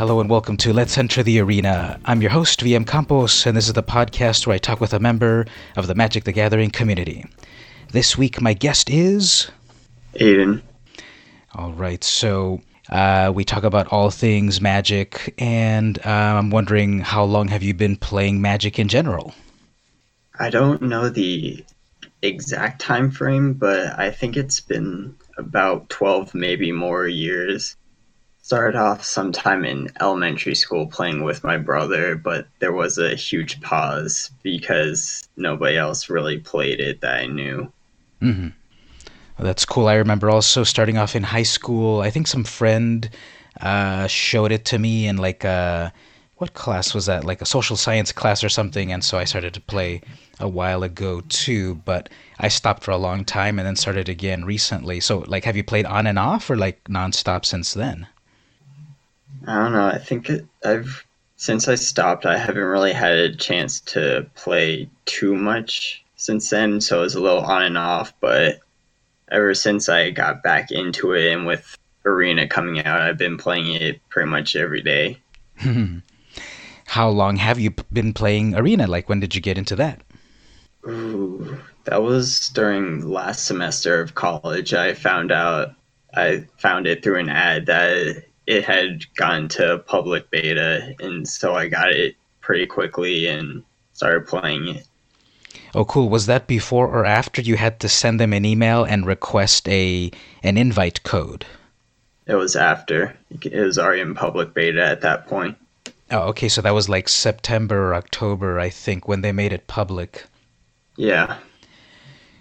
Hello and welcome to Let's Enter the Arena. I'm your host, VM Campos, and this is the podcast where I talk with a member of the Magic the Gathering community. This week, my guest is. Aidan. All right, so uh, we talk about all things magic, and uh, I'm wondering how long have you been playing magic in general? I don't know the exact time frame, but I think it's been about 12, maybe more years. Started off sometime in elementary school playing with my brother, but there was a huge pause because nobody else really played it that I knew. Mm-hmm. Well, that's cool. I remember also starting off in high school. I think some friend uh, showed it to me in like a what class was that? Like a social science class or something. And so I started to play a while ago too, but I stopped for a long time and then started again recently. So like, have you played on and off or like nonstop since then? I don't know. I think it, I've since I stopped, I haven't really had a chance to play too much since then. So it was a little on and off, but ever since I got back into it and with Arena coming out, I've been playing it pretty much every day. How long have you been playing Arena? Like, when did you get into that? Ooh, that was during last semester of college. I found out, I found it through an ad that it had gone to public beta, and so I got it pretty quickly and started playing it. Oh, cool. Was that before or after you had to send them an email and request a an invite code? It was after. It was already in public beta at that point. Oh, okay. So that was like September or October, I think, when they made it public. Yeah.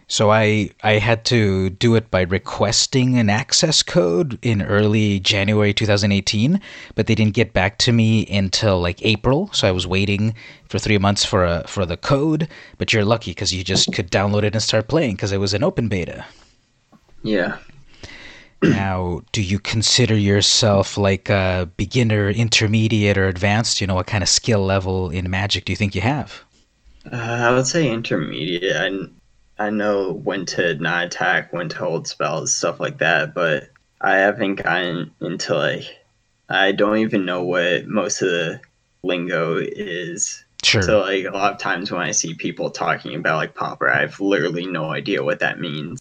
So I I had to do it by requesting an access code in early January 2018, but they didn't get back to me until like April. So I was waiting for three months for a for the code. But you're lucky because you just could download it and start playing because it was an open beta. Yeah. Now, do you consider yourself like a beginner, intermediate, or advanced? You know, what kind of skill level in Magic do you think you have? Uh, I would say intermediate. I, I know when to not attack, when to hold spells, stuff like that, but I haven't gotten into like, I don't even know what most of the lingo is. Sure. So, like, a lot of times when I see people talking about like Pauper, I have literally no idea what that means.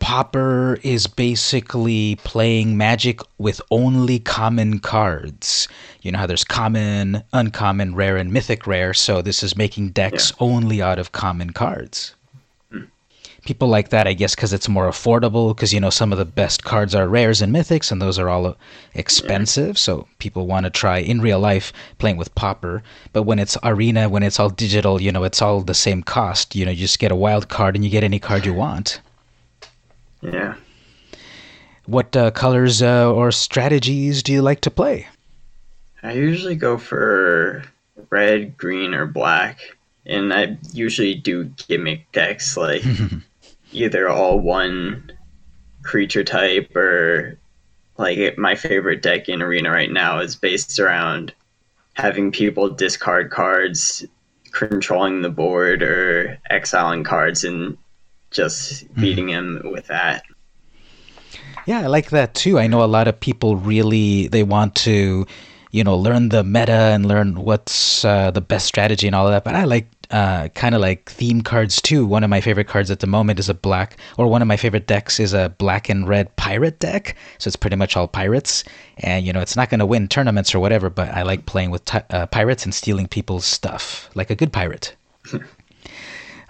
Pauper is basically playing magic with only common cards. You know how there's common, uncommon, rare, and mythic rare, so this is making decks yeah. only out of common cards. Hmm. People like that, I guess, because it's more affordable, because, you know, some of the best cards are rares and mythics, and those are all expensive, yeah. so people want to try in real life playing with Pauper. But when it's Arena, when it's all digital, you know, it's all the same cost. You know, you just get a wild card and you get any card you want. Yeah. What uh, colors uh, or strategies do you like to play? I usually go for red, green, or black, and I usually do gimmick decks like either all one creature type or like my favorite deck in arena right now is based around having people discard cards, controlling the board, or exiling cards and just beating him with that. Yeah, I like that too. I know a lot of people really they want to, you know, learn the meta and learn what's uh, the best strategy and all of that. But I like uh, kind of like theme cards too. One of my favorite cards at the moment is a black, or one of my favorite decks is a black and red pirate deck. So it's pretty much all pirates, and you know it's not going to win tournaments or whatever. But I like playing with t- uh, pirates and stealing people's stuff like a good pirate.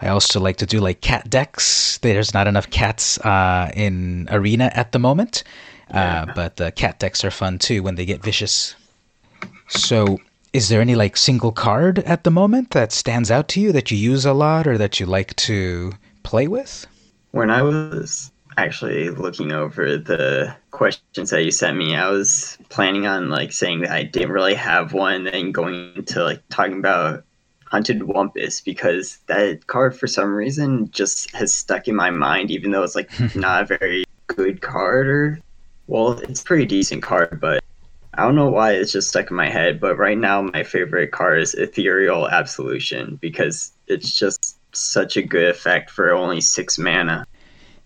I also like to do like cat decks. There's not enough cats uh, in Arena at the moment, uh, but the cat decks are fun too when they get vicious. So, is there any like single card at the moment that stands out to you that you use a lot or that you like to play with? When I was actually looking over the questions that you sent me, I was planning on like saying that I didn't really have one, and going into like talking about Hunted Wumpus because that card for some reason just has stuck in my mind, even though it's like not a very good card or well, it's a pretty decent card, but I don't know why it's just stuck in my head. But right now, my favorite card is Ethereal Absolution because it's just such a good effect for only six mana.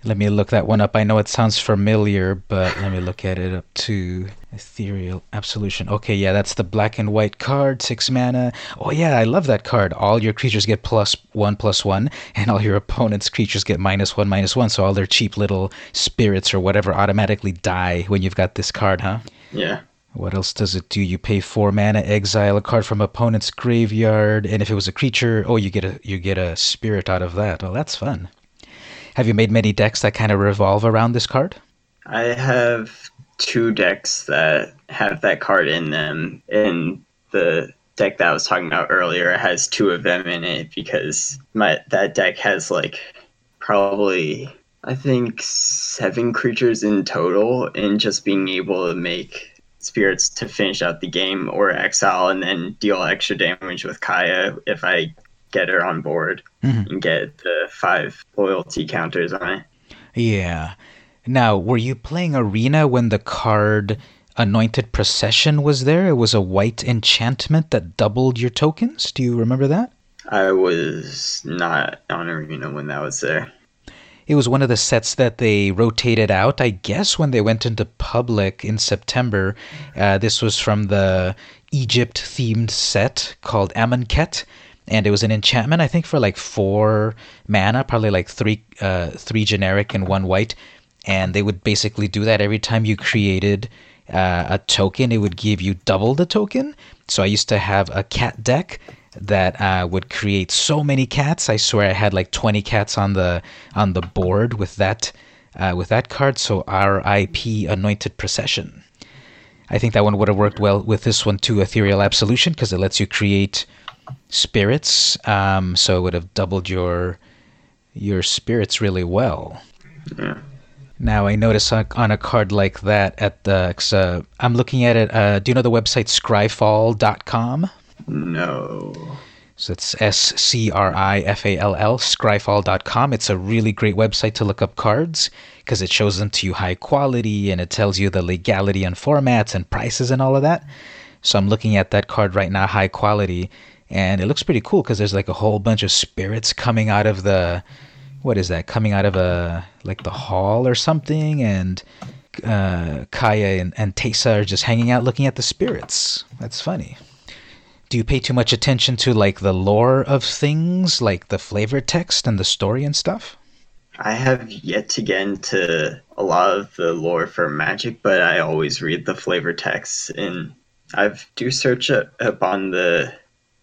Let me look that one up. I know it sounds familiar, but let me look at it up too. Ethereal Absolution. Okay, yeah, that's the black and white card, six mana. Oh, yeah, I love that card. All your creatures get plus one, plus one, and all your opponent's creatures get minus one, minus one. So all their cheap little spirits or whatever automatically die when you've got this card, huh? Yeah. What else does it do? You pay four mana, exile a card from opponent's graveyard, and if it was a creature, oh, you get a you get a spirit out of that. Oh, that's fun. Have you made many decks that kind of revolve around this card? I have two decks that have that card in them. And the deck that I was talking about earlier has two of them in it because my that deck has like probably I think seven creatures in total, and just being able to make spirits to finish out the game or exile and then deal extra damage with Kaya if I get her on board mm-hmm. and get the five loyalty counters on it. Yeah. Now, were you playing Arena when the card Anointed Procession was there? It was a white enchantment that doubled your tokens. Do you remember that? I was not on Arena when that was there. It was one of the sets that they rotated out, I guess, when they went into public in September. Uh, this was from the Egypt themed set called Amonkhet and it was an enchantment I think for like four mana, probably like three uh, three generic and one white, and they would basically do that every time you created uh, a token. It would give you double the token. So I used to have a cat deck that uh, would create so many cats. I swear I had like twenty cats on the on the board with that uh, with that card. So R.I.P. Anointed Procession. I think that one would have worked well with this one too, Ethereal Absolution, because it lets you create spirits. Um, so it would have doubled your your spirits really well. Yeah. Now I notice on a card like that at the uh, I'm looking at it. Uh, do you know the website scryfall.com? No. So it's S C R I F A L L, scryfall.com. It's a really great website to look up cards because it shows them to you high quality and it tells you the legality and formats and prices and all of that. So I'm looking at that card right now, high quality, and it looks pretty cool because there's like a whole bunch of spirits coming out of the what is that coming out of a like the hall or something and uh, Kaya and, and Teysa are just hanging out looking at the spirits. That's funny. Do you pay too much attention to like the lore of things, like the flavor text and the story and stuff? I have yet to get into a lot of the lore for Magic, but I always read the flavor text and I do search up on the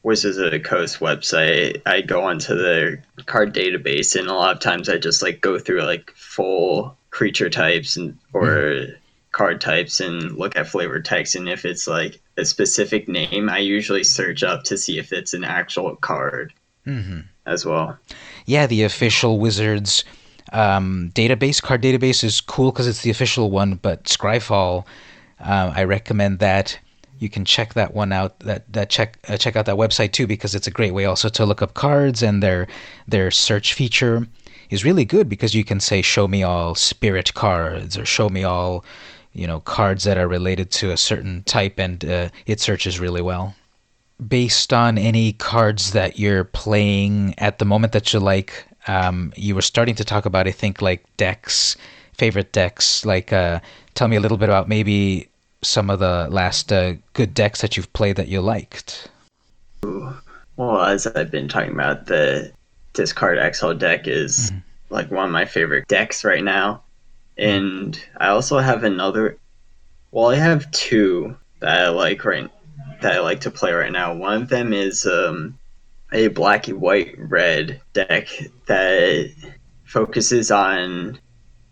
Wizards of the Coast website, I go onto the card database, and a lot of times I just like go through like full creature types and or mm-hmm. card types and look at flavor text. And if it's like a specific name, I usually search up to see if it's an actual card mm-hmm. as well. Yeah, the official Wizards um, database, card database, is cool because it's the official one. But Scryfall, uh, I recommend that you can check that one out that that check uh, check out that website too because it's a great way also to look up cards and their their search feature is really good because you can say show me all spirit cards or show me all you know cards that are related to a certain type and uh, it searches really well. Based on any cards that you're playing at the moment that you like um, you were starting to talk about i think like decks favorite decks like uh, tell me a little bit about maybe some of the last uh, good decks that you've played that you liked? Well, as I've been talking about, the discard exile deck is mm-hmm. like one of my favorite decks right now. And I also have another. Well, I have two that I like right that I like to play right now. One of them is um, a black, white, red deck that focuses on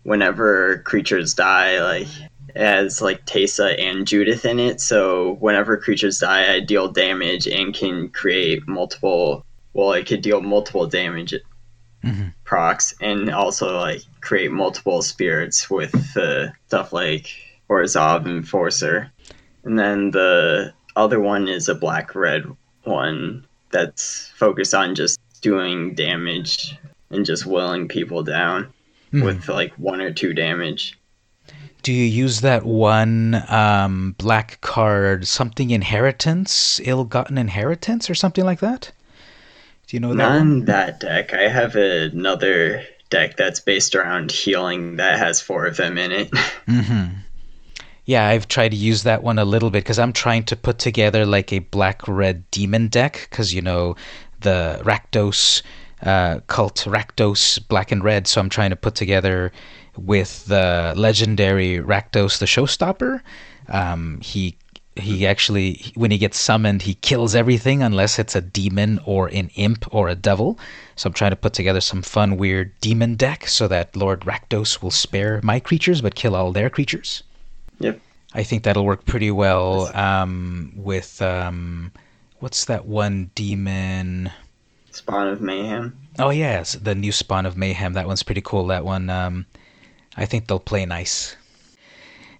whenever creatures die, like as like Teysa and Judith in it. So whenever creatures die, I deal damage and can create multiple. Well, I could deal multiple damage mm-hmm. procs and also like create multiple spirits with uh, stuff like Orzhov Enforcer. And then the other one is a black red one that's focused on just doing damage and just willing people down mm-hmm. with like one or two damage do you use that one um, black card, something inheritance, ill-gotten inheritance, or something like that? Do you know that? On that deck, I have another deck that's based around healing that has four of them in it. Mm-hmm. Yeah, I've tried to use that one a little bit because I'm trying to put together like a black red demon deck because you know the Rakdos uh, cult Rakdos black and red. So I'm trying to put together with the legendary Rakdos the Showstopper. Um, he he actually when he gets summoned he kills everything unless it's a demon or an imp or a devil. So i'm trying to put together some fun weird demon deck so that lord rakdos will spare my creatures but kill all their creatures. Yep. I think that'll work pretty well um, with um, what's that one demon? Spawn of mayhem. Oh yes. The new spawn of mayhem. That one's pretty cool. That one um, i think they'll play nice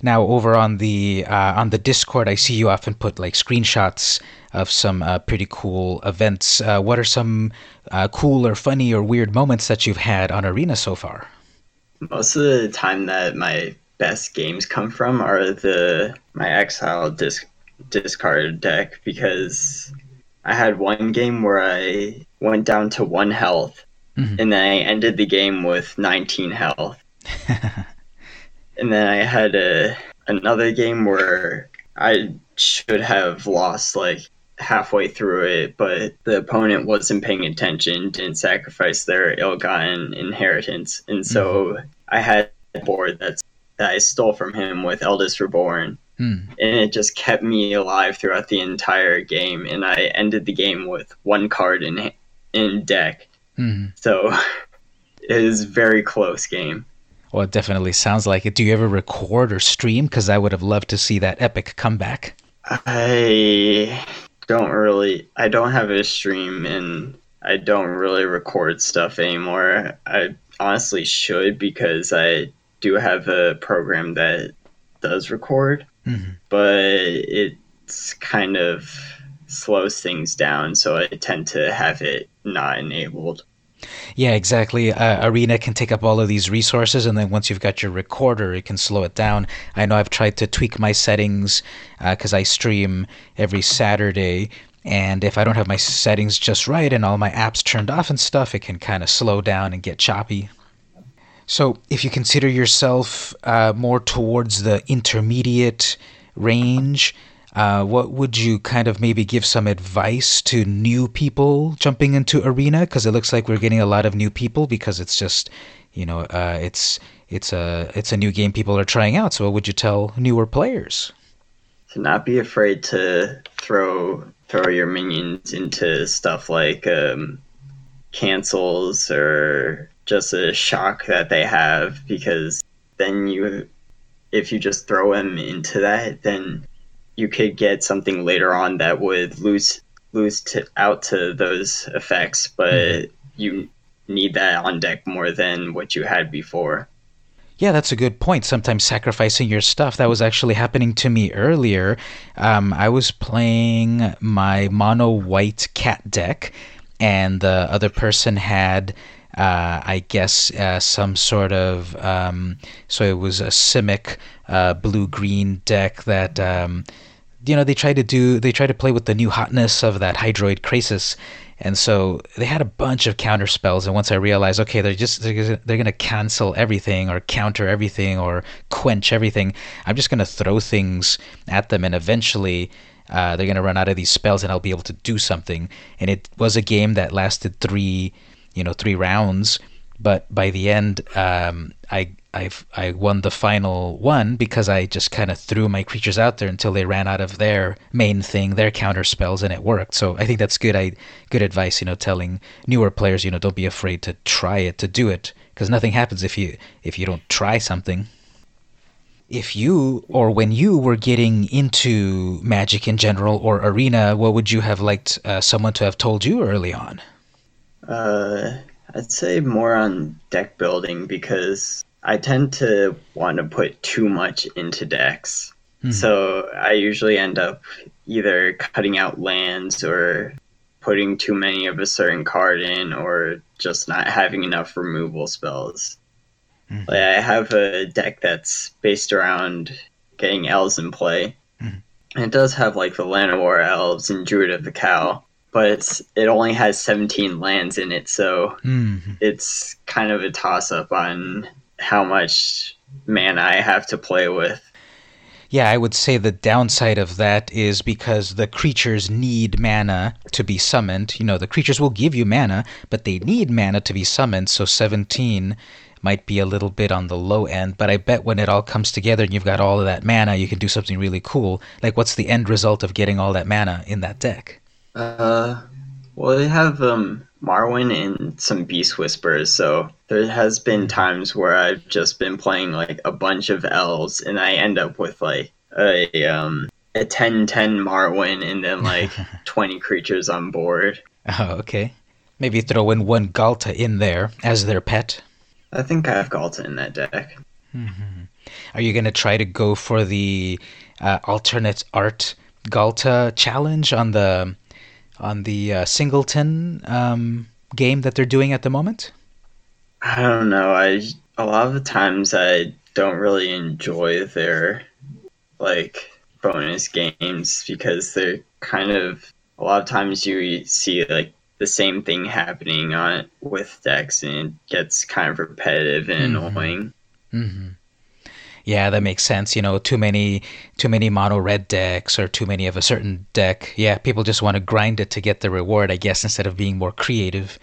now over on the uh, on the Discord, I see you often put like screenshots of some uh, pretty cool events. Uh, what are some uh, cool or funny or weird moments that you've had on Arena so far? Most of the time that my best games come from are the my exile disc discard deck because I had one game where I went down to one health mm-hmm. and then I ended the game with 19 health. and then I had a another game where I should have lost like halfway through it, but the opponent wasn't paying attention, didn't sacrifice their ill-gotten inheritance, and so mm-hmm. I had a board that's that I stole from him with Eldest Reborn. Mm. And it just kept me alive throughout the entire game, and I ended the game with one card in in deck. Mm. So it was very close game. Well, it definitely sounds like it. Do you ever record or stream? Because I would have loved to see that epic comeback. I don't really. I don't have a stream, and I don't really record stuff anymore. I honestly should because I do have a program that does record, mm-hmm. but it's kind of slows things down, so I tend to have it not enabled. Yeah, exactly. Uh, Arena can take up all of these resources, and then once you've got your recorder, it can slow it down. I know I've tried to tweak my settings because uh, I stream every Saturday, and if I don't have my settings just right and all my apps turned off and stuff, it can kind of slow down and get choppy. So, if you consider yourself uh, more towards the intermediate range, uh, what would you kind of maybe give some advice to new people jumping into arena? Because it looks like we're getting a lot of new people because it's just, you know, uh, it's it's a it's a new game people are trying out. So what would you tell newer players? To not be afraid to throw throw your minions into stuff like um, cancels or just a shock that they have because then you if you just throw them into that then you could get something later on that would lose lose to, out to those effects, but mm-hmm. you need that on deck more than what you had before. Yeah, that's a good point. Sometimes sacrificing your stuff. That was actually happening to me earlier. Um, I was playing my mono white cat deck, and the other person had, uh, I guess, uh, some sort of. Um, so it was a Simic uh, blue green deck that. Um, you know they try to do they try to play with the new hotness of that Hydroid Krasis, and so they had a bunch of counter spells. And once i realized okay they're just they're, to cancel everything or counter everything or quench everything i'm just to throw things at them. And eventually uh, they're to run out of these spells and i'll be able to do something. And it was a game that lasted three you know three rounds. But by the end um, i I I won the final one because I just kind of threw my creatures out there until they ran out of their main thing, their counter spells, and it worked. So I think that's good. I good advice, you know, telling newer players, you know, don't be afraid to try it, to do it, because nothing happens if you if you don't try something. If you or when you were getting into Magic in general or Arena, what would you have liked uh, someone to have told you early on? Uh, I'd say more on deck building because I tend to want to put too much into decks. Mm-hmm. So I usually end up either cutting out lands or putting too many of a certain card in or just not having enough removal spells. Mm-hmm. Like I have a deck that's based around getting elves in play. Mm-hmm. And it does have like the Llanowar elves and Druid of the Cowl. but it's it only has 17 lands in it, so Mhm. it's kind of a toss up on how much mana I have to play with. Yeah, I would say the downside of that is because the creatures need mana to be summoned. You know, the creatures will give you mana, but they need mana to be summoned, so 17 might be a little bit on the low end. But I bet when it all comes together and you've got all of that mana, you can do something really cool. Like, what's the end result of getting all that mana in that deck? Uh, well, they have um Marwyn and some Beast Whispers, so there has been times where I've just been playing like a bunch of L's and I end up with like a um a 10-10 Marwyn and then like 20 creatures on board. Oh, okay. Maybe throw in one Ghalta in there as their pet. I think I have Ghalta in that deck. Are you going to try to go for the uh, alternate art Ghalta challenge on the on the uh, Singleton um, game that they're doing at the moment? I don't know. I a lot of the times I don't really enjoy their like bonus games because they're kind of a lot of times you see like the same thing happening on with decks and it gets kind of repetitive and Mhm. annoying. hmm Yeah, that makes sense. You know, too many too many mono red decks or too many of a certain deck. Yeah, people just want to grind it to get the reward, I guess, instead of being more creative.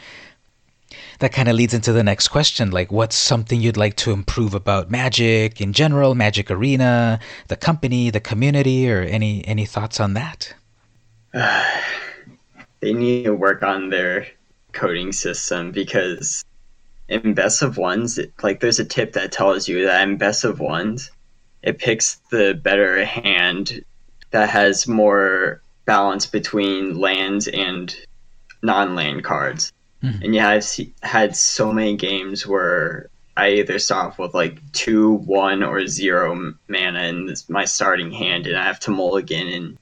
That kind of leads into the next question, like what's something you'd like to improve about Magic in general, Magic Arena, the company, the community, or any any thoughts on that? they need to work on their coding system because in best of ones, it, like there's a tip that tells you that in best of ones, it picks the better hand that has more balance between lands and non-land cards. Mhm. And yeah, I've se- had so many games where I either start off with like two, one, or zero mana in this, my starting hand, and I have to mulligan. And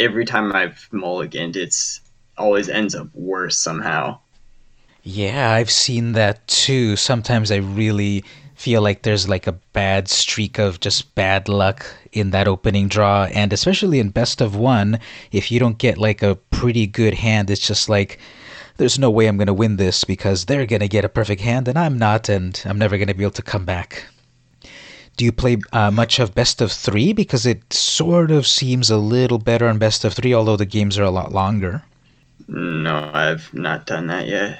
every time I've mulliganed, it's always ends up worse somehow. Yeah, I've seen that too. Sometimes I really feel like there's like a bad streak of just bad luck in that opening draw, and especially in best of one, if you don't get like a pretty good hand, it's just like there's no way I'm going to win this because they're going to get a perfect hand and I'm not, and I'm never going to be able to come back. Do you play uh, much of best of three? Because it sort of seems a little better on best of three, although the games are a lot longer. No, I've not done that yet.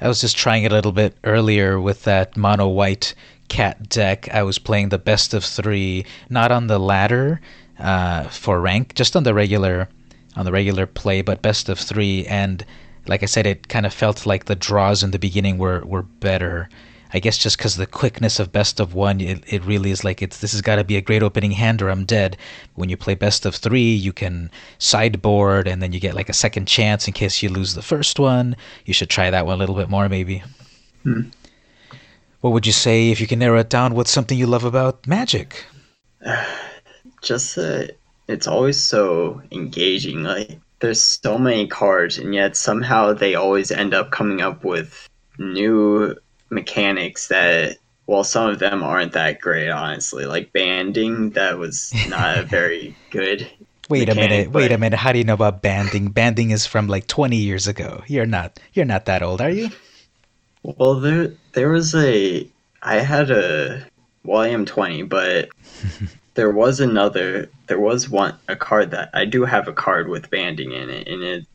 I was just trying it a little bit earlier with that mono white cat deck. I was playing the best of three, not on the ladder uh, for rank, just on the regular on the regular play, but best of three. And like I said, it kind of felt like the draws in the beginning were were better. I guess just because the quickness of best of one, it, it really is like it's this has got to be a great opening hand or I'm dead. When you play best of three, you can sideboard and then you get like a second chance in case you lose the first one. You should try that one a little bit more, maybe. Hmm. What would you say if you can narrow it down? What's something you love about Magic? Just that it's always so engaging. Like there's so many cards, and yet somehow they always end up coming up with new mechanics that. Well, some of them aren't that great, honestly. Like banding, that was not a very good Wait a mechanic, minute. Wait a minute. How do you know about banding? Banding is from like 20 years ago. You're not. You're not that old, are you? Well, there there was a I had a well, I am twenty, but there was another. There was one a card that I do have a card with banding in it, and it's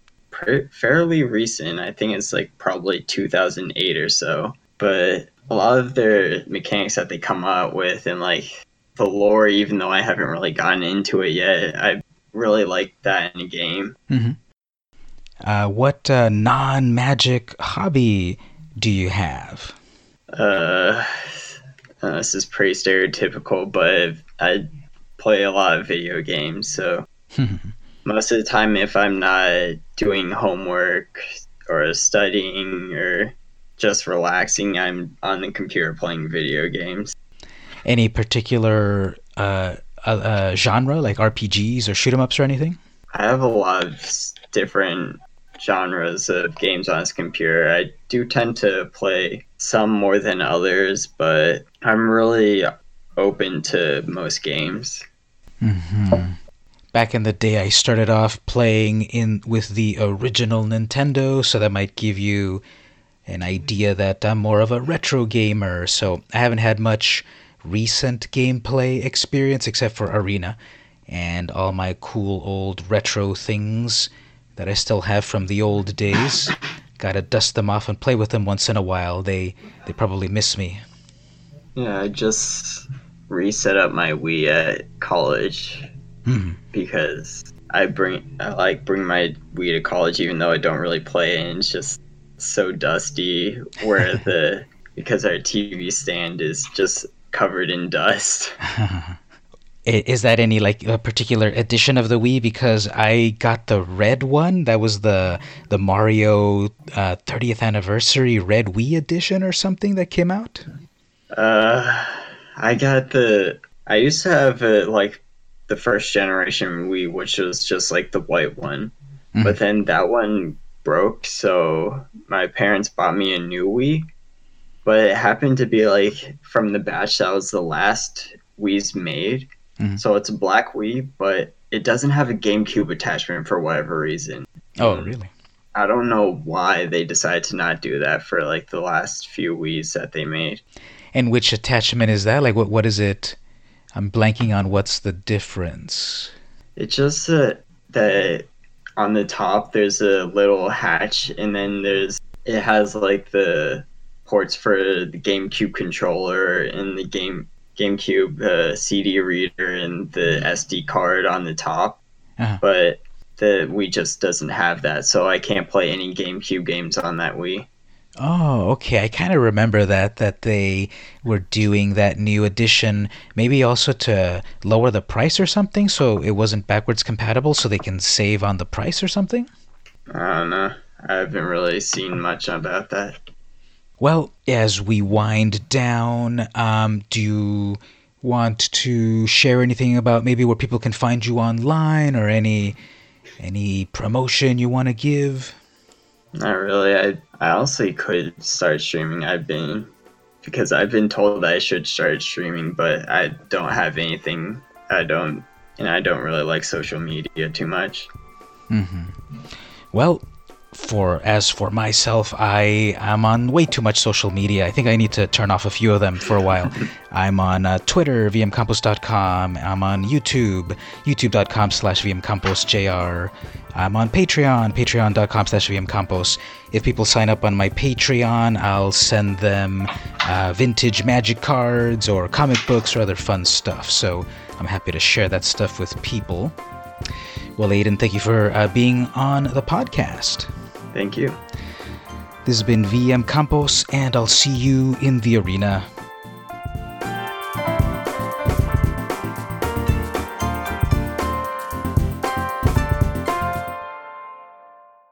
fairly recent. I think it's like probably two thousand eight or so. But a lot of their mechanics that they come out with, and like the lore, even though I haven't really gotten into it yet, I really like that in a game. Uh, what uh, non-magic hobby do you have? Uh, uh, this is pretty stereotypical, but I play a lot of video games. So most of the time, if I'm not doing homework or studying or just relaxing, I'm on the computer playing video games. Any particular uh, uh, uh, genre, like RPGs or shoot 'em ups or anything? I have a lot of different genres of games on this computer. I do tend to play some more than others, but I'm really open to most games. hmm back in the day, I started off playing in with the original Nintendo, so that might give you an idea that I'm more of a retro gamer. So I haven't had much recent gameplay experience except for Arena and all my cool old retro things that I still have from the old days. Gotta dust them off and play with them once in a while. They they probably miss me. Yeah, I just reset up my Wii at college Hmm. because I bring I like bring my Wii to college even though I don't really play and it's just so dusty where the because our TV stand is just covered in dust. Is that any like a particular edition of the Wii? Because I got the red one. That was the the Mario uh, 30th anniversary red Wii edition or something that came out. Uh I got the I used to have uh, like the first generation Wii which was just like the white one. But then that one broke so my parents bought me a new Wii. But it happened to be like from the batch that was the last Wii's made. Mhm. So it's a black Wii, but it doesn't have a GameCube attachment for whatever reason. Oh, really? I don't know why they decided to not do that for like the last few Wii's that they made. And which attachment is that? Like, what what is it? I'm blanking on what's the difference. It's just uh, that on the top there's a little hatch, and then there's it has like the ports for the GameCube controller and the game GameCube uh, CD reader and the SD card on the top. Uh-huh. But the Wii just doesn't have that, so I can't play any GameCube games on that Wii. Oh, okay. I kind of remember that that they were doing that new edition, maybe also to lower the price or something, so it wasn't backwards compatible, so they can save on the price or something. I don't know. I haven't really seen much about that. Well, as we wind down, um, do you want to share anything about maybe where people can find you online or any any promotion you want to give? Not really. I I honestly could start streaming. I've been because I've been told I should start streaming, but I don't have anything. I don't, and I don't really like social media too much. Mm-hmm. Well, for as for myself, I am on way too much social media. I think I need to turn off a few of them for a while. I'm on uh, Twitter, vmcampos.com. I'm on YouTube, youtube.com slash vmcamposjr. I'm on Patreon, patreon.com slash vmcampos. If people sign up on my Patreon, I'll send them uh, vintage magic cards or comic books or other fun stuff. So I'm happy to share that stuff with people. Well, Aidan, thank you for uh, being on the podcast. Thank you. This has been VM Campos, and I'll see you in the arena.